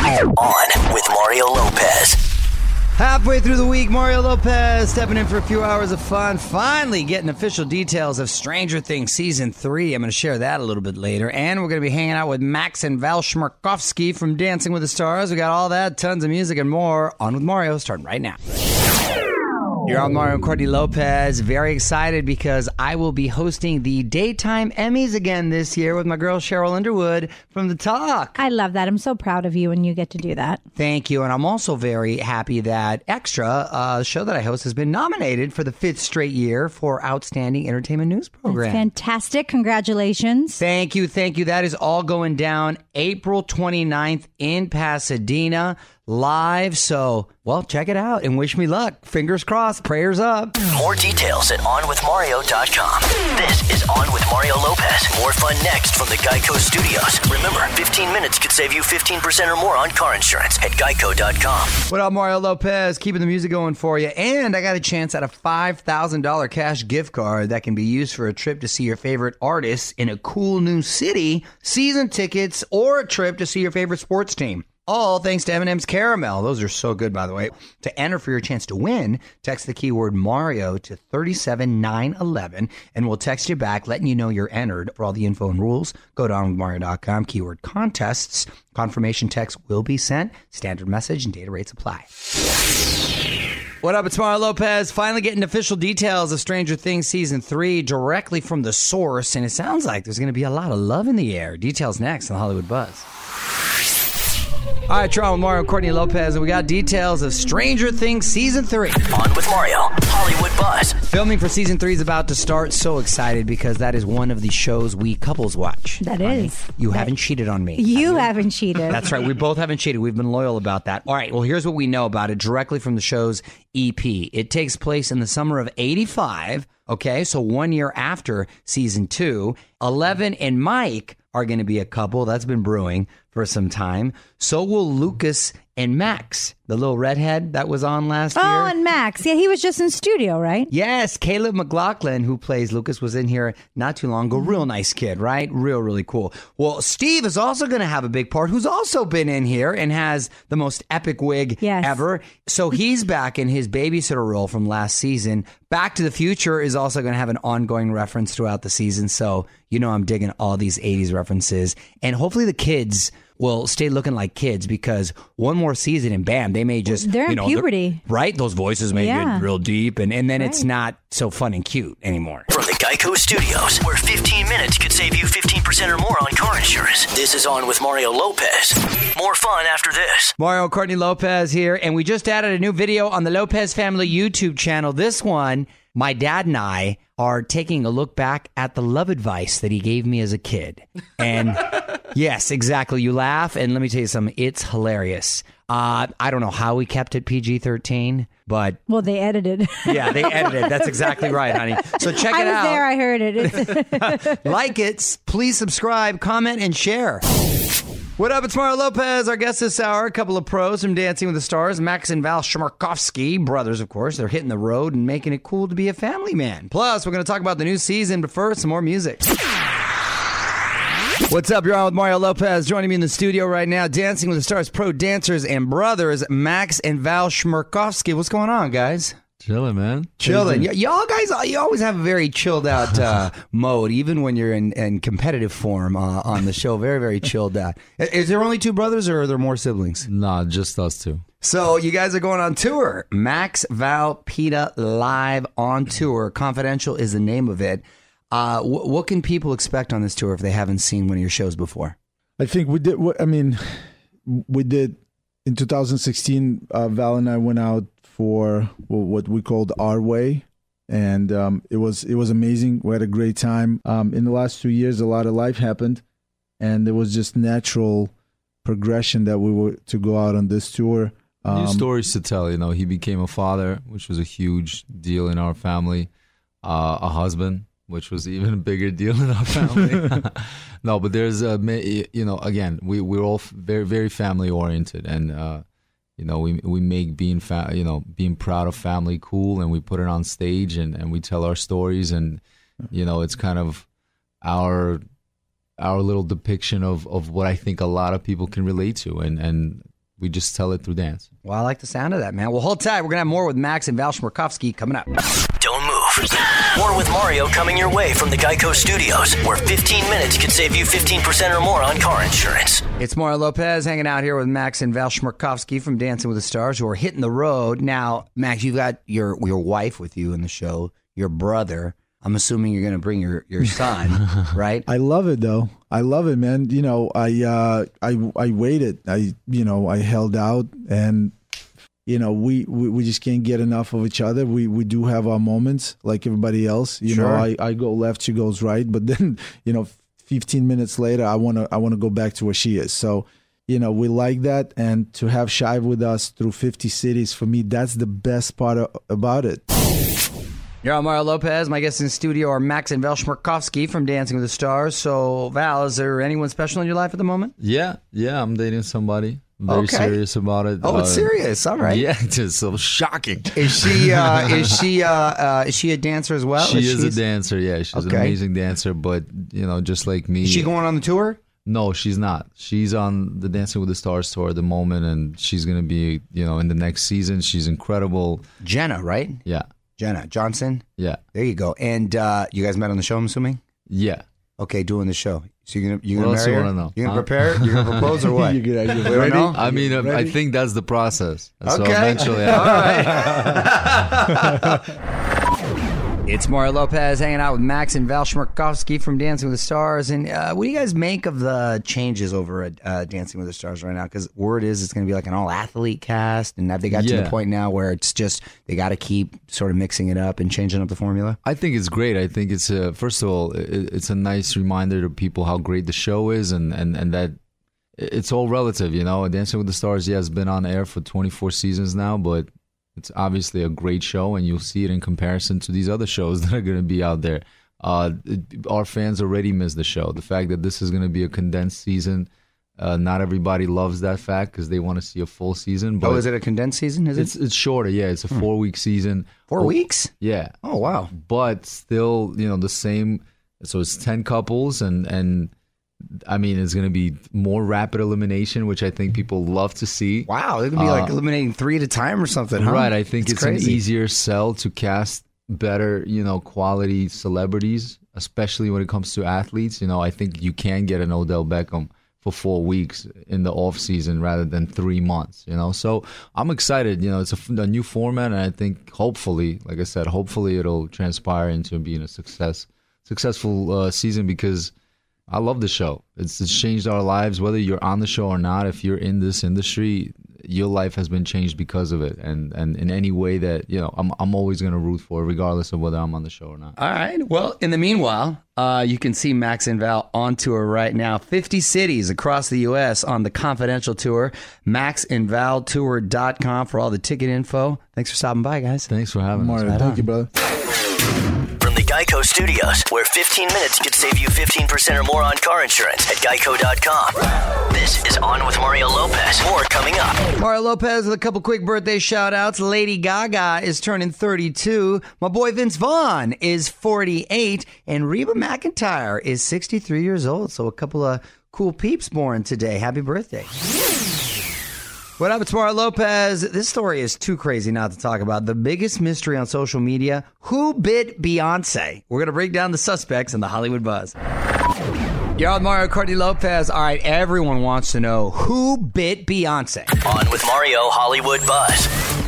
On with Mario Lopez. Halfway through the week, Mario Lopez stepping in for a few hours of fun. Finally getting official details of Stranger Things Season 3. I'm going to share that a little bit later. And we're going to be hanging out with Max and Val Chmerkovskiy from Dancing with the Stars. We got all that, tons of music, and more. On with Mario, starting right now. You're on Mario and Courtney Lopez. Very excited because I will be hosting the Daytime Emmys again this year with my girl Sheryl Underwood from The Talk. I love that. I'm so proud of you when you get to do that. Thank you. And I'm also very happy that Extra, uh, show that I host, has been nominated for the fifth straight year for Outstanding Entertainment News Program. Fantastic. Congratulations. Thank you. Thank you. That is all going down April 29th in Pasadena live. So, well, check it out and wish me luck. Fingers crossed. Prayers up. More details at OnWithMario.com. This is On with Mario Lopez. More fun next from the Geico Studios. Remember, 15 minutes could save you 15% or more on car insurance at Geico.com. What up, Mario Lopez? Keeping the music going for you. And I got a chance at a $5,000 cash gift card that can be used for a trip to see your favorite artists in a cool new city, season tickets, or a trip to see your favorite sports team. All thanks to M&M's Caramel. Those are so good, by the way. To enter for your chance to win, text the keyword Mario to 37911 and we'll text you back letting you know you're entered. For all the info and rules, go to onwithmario.com, keyword contests. Confirmation text will be sent. Standard message and data rates apply. What up, it's Mario Lopez. Finally getting official details of Stranger Things Season 3 directly from the source, and it sounds like there's going to be a lot of love in the air. Details next on the Hollywood Buzz. All right, Toronto Mario, Courtney Lopez, and we got details of Stranger Things Season 3. On with Mario, Hollywood Buzz. Filming for Season 3 is about to start. So excited because that is one of the shows we couples watch. That is. You haven't cheated on me. You haven't cheated. That's right. We both haven't cheated. We've been loyal about that. All right. Well, here's what we know about it directly from the show's EP. It takes place in the summer of 85. Okay. So one year after season two, 11 and Mike are going to be a couple. That's been brewing for some time. So will Lucas and Max, the little redhead that was on last oh, year. and Max. Yeah, he was just in studio, right? Yes, Caleb McLaughlin, who plays Lucas, was in here not too long ago. Mm-hmm. Real nice kid, right? Real, really cool. Well, Steve is also going to have a big part, who's also been in here and has the most epic wig Yes. ever. So he's back in his babysitter role from last season. Back to the Future is also going to have an ongoing reference throughout the season. So, you know, I'm digging all these 80s references. And hopefully the kids will stay looking like kids because one more season and bam, they may just They're in you know, puberty. right? Those voices may Yeah. get real deep, and and then it's not so fun and cute anymore. From the Geico Studios, where 15 minutes could save you 15% or more on car insurance. This is On with Mario Lopez. More fun after this. Mario Courtney Lopez here, and we just added a new video on the Lopez Family YouTube channel. This one, my dad and I are taking a look back at the love advice that he gave me as a kid. And yes, exactly. You laugh, and let me tell you something, it's hilarious. Uh, I don't know how we kept it PG 13, but Well, they edited. yeah, they edited. That's exactly right, honey. So check it I it was out. there. I heard it. Like it, please subscribe, comment, and share. What up? It's Mario Lopez, our guest this hour. A couple of pros from Dancing with the Stars, Max and Val Chmerkovskiy, brothers, of course. They're hitting the road and making it cool to be a family man. Plus, we're going to talk about the new season, but first, some more music. What's up? You're on with Mario Lopez. Joining me in the studio right now, Dancing with the Stars pro dancers and brothers, Max and Val Chmerkovskiy. What's going on, guys? Chilling, man. Chilling. Y- y'all guys, you always have a very chilled out uh, mode, even when you're in, in competitive form uh, on the show. Very, very chilled out. Is there only two brothers or are there more siblings? Nah, just us two. So you guys are going on tour. Max Val Peta live on tour. Confidential is the name of it. Uh, wh- what can people expect on this tour if they haven't seen one of your shows before? I think we did. I mean, we did in 2016. Uh, Val and I went out for what we called Our Way, and um, it was it was amazing. We had a great time. Um, in the last two years, a lot of life happened, and it was just natural progression that we were to go out on this tour. New Um, stories to tell. You know, he became a father, which was a huge deal in our family. Uh, a husband, which was even a bigger deal in our family. no, but there's a you know again we we're all very very family oriented and. Uh, you know, we we make being fa- you know being proud of family cool, and we put it on stage, and, and we tell our stories, and you know, it's kind of our our little depiction of, of what I think a lot of people can relate to, and, and we just tell it through dance. Well, I like the sound of that, man. Well, hold tight. We're going to have more with Max and Val Chmerkovskiy coming up. Don't move. More with Mario coming your way from the Geico Studios, where 15 minutes could save you 15% or more on car insurance. It's Mario Lopez hanging out here with Max and Val Chmerkovskiy from Dancing with the Stars, who are hitting the road. Now, Max, you've got your your wife with you in the show, your brother. I'm assuming you're going to bring your, your son, right? I love it though. I love it, man. You know, I uh, I I waited. I you know I held out, and you know we, we, we just can't get enough of each other. We we do have our moments like everybody else. You know, I, I go left, she goes right, but then you know, 15 minutes later, I wanna I wanna go back to where she is. So. You know, we like that, and to have Shive with us through 50 cities, for me, that's the best part of, about it. You're on Mario Lopez. My guests in the studio are Max and Val Chmerkovskiy from Dancing with the Stars. So, Val, is there anyone special in your life at the moment? Yeah, yeah, I'm dating somebody. Very Okay. serious about it. Oh, it's Uh, serious. All right. Yeah, it's just so shocking. Is she uh, is she uh, uh, is she a dancer as well? she is she's- a dancer. Yeah, she's an amazing dancer. But you know, just like me, Is she going on the tour? No, she's not. She's on the Dancing with the Stars tour at the moment, and she's gonna be, you know, in the next season. She's incredible. Jenna, right? Yeah, Jenna Johnson. yeah, There you go. And uh, you guys met on the show, I'm assuming. yeah. Okay, doing the show. So you're gonna you What gonna marry you her? wanna know? You gonna prepare? You gonna propose or what? You get- you We don't ready? know? I mean, uh, I think that's the process. So Okay. eventually, All right. it's Mario Lopez hanging out with Max and Val Chmerkovskiy from Dancing with the Stars. And uh, what do you guys make of the changes over at uh, Dancing with the Stars right now? Because word is it's going to be like an all athlete cast, and have they got to the point now where it's just they got to keep sort of mixing it up and changing up the formula? I think it's great. I think it's a, first of all, it, it's a nice reminder to people how great the show is, and and and that it's all relative. You know, Dancing with the Stars, yeah, has been on air for 24 seasons now, but it's obviously a great show, and you'll see it in comparison to these other shows that are going to be out there. Uh, it- our fans already miss the show. The fact that this is going to be a condensed season, uh, not everybody loves that fact because they want to see a full season. But oh, is it a condensed season? Is It's it it's shorter. Yeah, it's a four week season. four Oh, weeks? Yeah, Oh wow. but still, you know, the same. So it's ten couples, and and I mean, it's going to be more rapid elimination, which I think people love to see. Wow, they're gonna be like Uh, eliminating three at a time or something, huh? Right. I think It's an easier sell to cast better, you know, quality celebrities, especially when it comes to athletes. You know, I think you can get an Odell Beckham for four weeks in the off season rather than three months. You know, so I'm excited. You know, it's a new format, and I think hopefully, like I said, hopefully it'll transpire into being a success, successful uh, season because I love the show. It's, it's changed our lives, whether you're on the show or not. If you're in this industry, your life has been changed because of it, and and in any way that you know, I'm I'm always gonna root for, it, regardless of whether I'm on the show or not. All right. Well, in the meanwhile, uh, you can see Max and Val on tour right now. 50 cities across the U.S. on the confidential tour. MaxandValTour.com for all the ticket info. Thanks for stopping by, guys. Thanks for having Mario, us. thank you, brother. From the Geico Studios, where 15 minutes could save you 15% or more on car insurance at geico.com. This is On with Mario Lopez. More coming up. Mario Lopez with a couple quick birthday shout outs. Lady Gaga is turning 32. My boy Vince Vaughn is 48. And Reba McEntire is 63 years old. So a couple of cool peeps born today. Happy birthday. What up, it's Mario Lopez. This story is too crazy not to talk about. The biggest mystery on social media who bit Beyonce? We're going to break down the suspects in the Hollywood buzz. You're on Mario Courtney Lopez. All right, everyone wants to know who bit Beyonce. On with Mario Hollywood Buzz.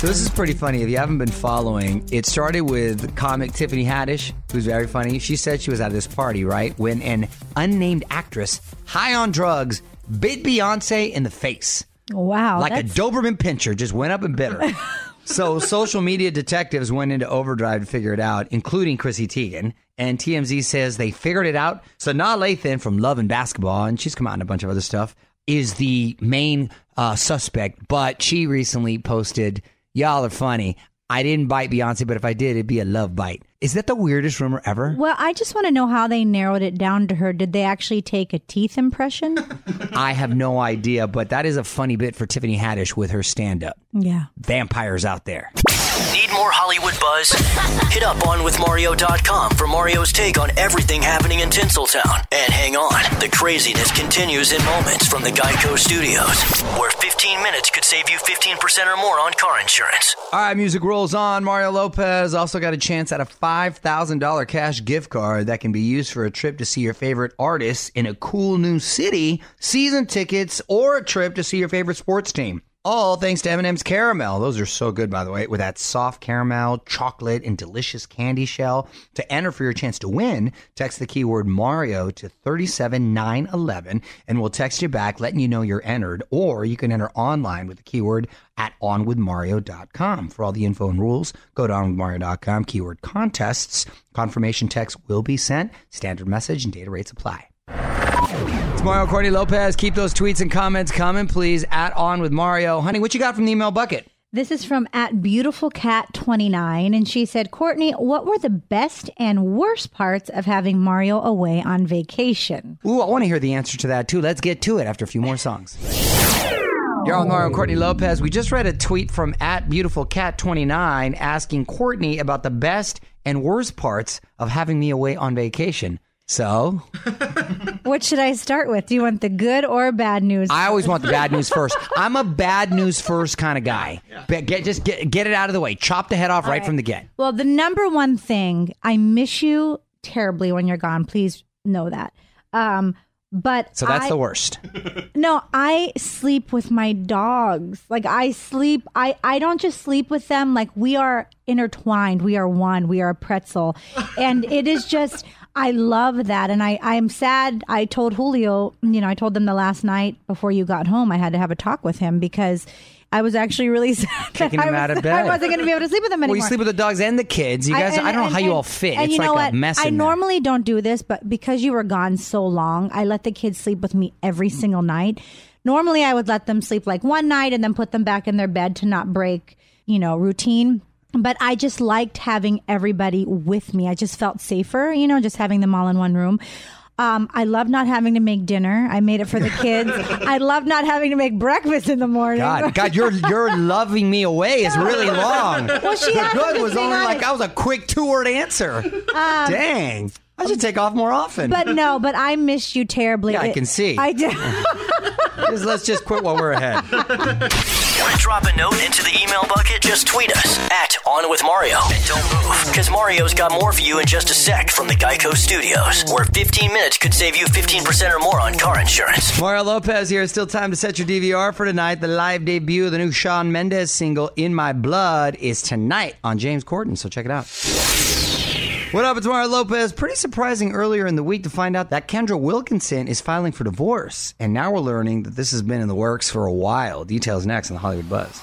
So this is pretty funny. If you haven't been following, it started with comic Tiffany Haddish, who's very funny. She said she was at this party, right, when an unnamed actress, high on drugs, bit Beyonce in the face. Wow. like a Doberman pinscher, just went up and bit her. so social media detectives went into overdrive to figure it out, including Chrissy Teigen. And TMZ says they figured it out. Sanaa Lathan from Love and Basketball, and she's come out in a bunch of other stuff, is the main uh, suspect. But she recently posted, "Y'all are funny. I didn't bite Beyonce, but if I did, it'd be a love bite." Is that the weirdest rumor ever? Well, I just want to know how they narrowed it down to her. Did they actually take a teeth impression? I have no idea, but that is a funny bit for Tiffany Haddish with her stand-up. yeah. Vampires out there. Need more Hollywood buzz? Hit up onwithmario.com for Mario's take on everything happening in Tinseltown. And hang on, the craziness continues in moments from the Geico Studios, where 15 minutes could save you 15% or more on car insurance. All right, music rolls on. Mario Lopez also got a chance at a $5,000 cash gift card that can be used for a trip to see your favorite artists in a cool new city, season tickets, or a trip to see your favorite sports team. All thanks to M&M's Caramel. Those are so good, by the way, with that soft caramel, chocolate, and delicious candy shell. To enter for your chance to win, text the keyword Mario to 37911 and we'll text you back letting you know you're entered. Or you can enter online with the keyword at onwithmario.com. For all the info and rules, go to onwithmario.com, keyword contests. Confirmation text will be sent. Standard message and data rates apply. It's Mario Courtney Lopez. Keep those tweets and comments coming, please. At On with Mario. Honey, what you got from the email bucket? This is from at beautiful cat 29 and she said, "Courtney, what were the best and worst parts of having Mario away on vacation?" Ooh, I want to hear the answer to that too. Let's get to it after a few more songs. You're on Mario Courtney Lopez. We just read a tweet from at beautiful cat 29 asking Courtney about the best and worst parts of having me away on vacation. So What should I start with? Do you want the good or bad news? I always want the bad news first. I'm a bad news first kind of guy. But get just get get it out of the way. Chop the head off right, from the get. Well, the number one thing, I miss you terribly when you're gone. Please know that. Um, but So that's I- the worst. No, I sleep with my dogs. Like I sleep I I don't just sleep with them like we are intertwined. We are one. We are a pretzel. And it is just I love that and I I'm sad I told Julio, you know, I told them the last night before you got home I had to have a talk with him because I was actually really sad Kicking him I, out was, of bed. I wasn't going to be able to sleep with him Well, anymore. you sleep with the dogs and the kids. You guys, I, and- don't know and- how you all fit. And it's like know a mess. I in there. normally don't do this, but because you were gone so long, I let the kids sleep with me every single night. Normally, I would let them sleep like one night and then put them back in their bed to not break, you know, routine. But I just liked having everybody with me. I just felt safer, you know, just having them all in one room. Um, I love not having to make dinner. I made it for the kids. I love not having to make breakfast in the morning. God, God, your your loving me away is really long. Well, she the good was only like that was a quick two word answer. Dang, I should take off more often. But no, but I miss you terribly. Yeah, I can see. I do. Let's just quit while we're ahead. Want to drop a note into the email bucket? Just tweet us at On With Mario. And don't move, because Mario's got more for you in just a sec from the Geico Studios, where 15 minutes could save you 15% or more on car insurance. Mario Lopez here. It's Still time to set your DVR for tonight. The live debut of the new Shawn Mendes single, In My Blood, is tonight on James Corden, so check it out. What up, it's Mario Lopez. Pretty surprising earlier in the week to find out that Kendra Wilkinson is filing for divorce. And now we're learning that this has been in the works for a while. Details next on the Hollywood Buzz.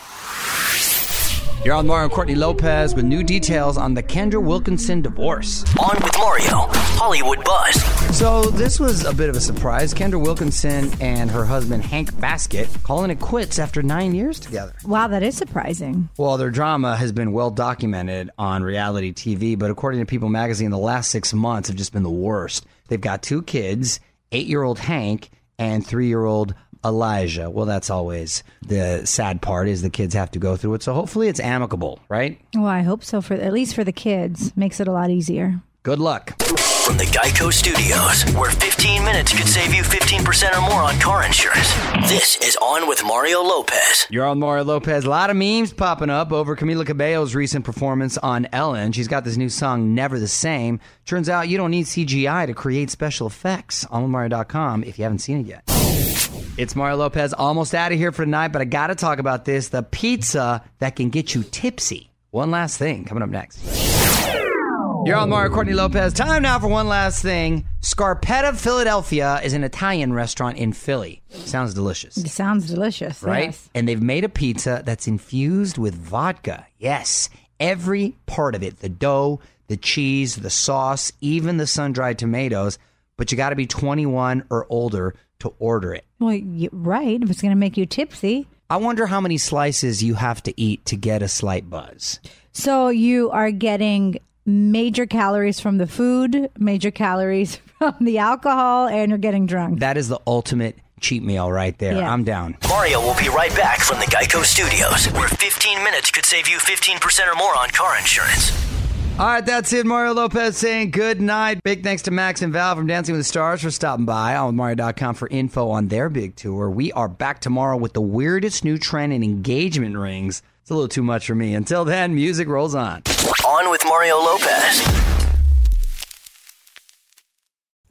You're on Mario and Courtney Lopez with new details on the Kendra Wilkinson divorce. On with Mario, Hollywood Buzz. So this was a bit of a surprise. Kendra Wilkinson and her husband Hank Baskett calling it quits after nine years together. Wow, that is surprising. Well, their drama has been well documented on reality TV, but according to People Magazine, the last six months have just been the worst. They've got two kids, eight-year-old Hank and three-year-old Elijah. Well, that's always the sad part is the kids have to go through it. So hopefully it's amicable, right? Well, I hope so for at least for the kids. Makes it a lot easier. Good luck. From the Geico Studios, where 15 minutes could save you 15% or more on car insurance. This is On with Mario Lopez. You're on Mario Lopez. A lot of memes popping up over Camila Cabello's recent performance on Ellen. She's got this new song, Never the Same. Turns out you don't need CGI to create special effects. OnWithMario.com if you haven't seen it yet. It's Mario Lopez, almost out of here for tonight, but I got to talk about this the pizza that can get you tipsy. One last thing coming up next. You're on Mario Courtney Lopez. Time now for one last thing. Scarpetta Philadelphia is an Italian restaurant in Philly. Sounds delicious. It sounds delicious, right? yes. And they've made a pizza that's infused with vodka. Yes, every part of it the dough, the cheese, the sauce, even the sun dried tomatoes. But you got to be 21 or older to order it. Well, right. If it's going to make you tipsy. I wonder how many slices you have to eat to get a slight buzz. So you are getting major calories from the food, major calories from the alcohol, and you're getting drunk. That is the ultimate cheat meal right there. Yeah. I'm down. Mario will be right back from the Geico Studios, where 15 minutes could save you 15% or more on car insurance. All right, that's it. Mario Lopez saying good night. Big thanks to Max and Val from Dancing with the Stars for stopping by on Mario.com for info on their big tour. We are back tomorrow with the weirdest new trend in engagement rings. It's a little too much for me. Until then, music rolls on. On with Mario Lopez.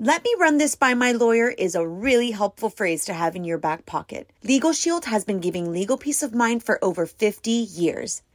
Let me run this by my lawyer is a really helpful phrase to have in your back pocket. Legal Shield has been giving legal peace of mind for over 50 years.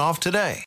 off today.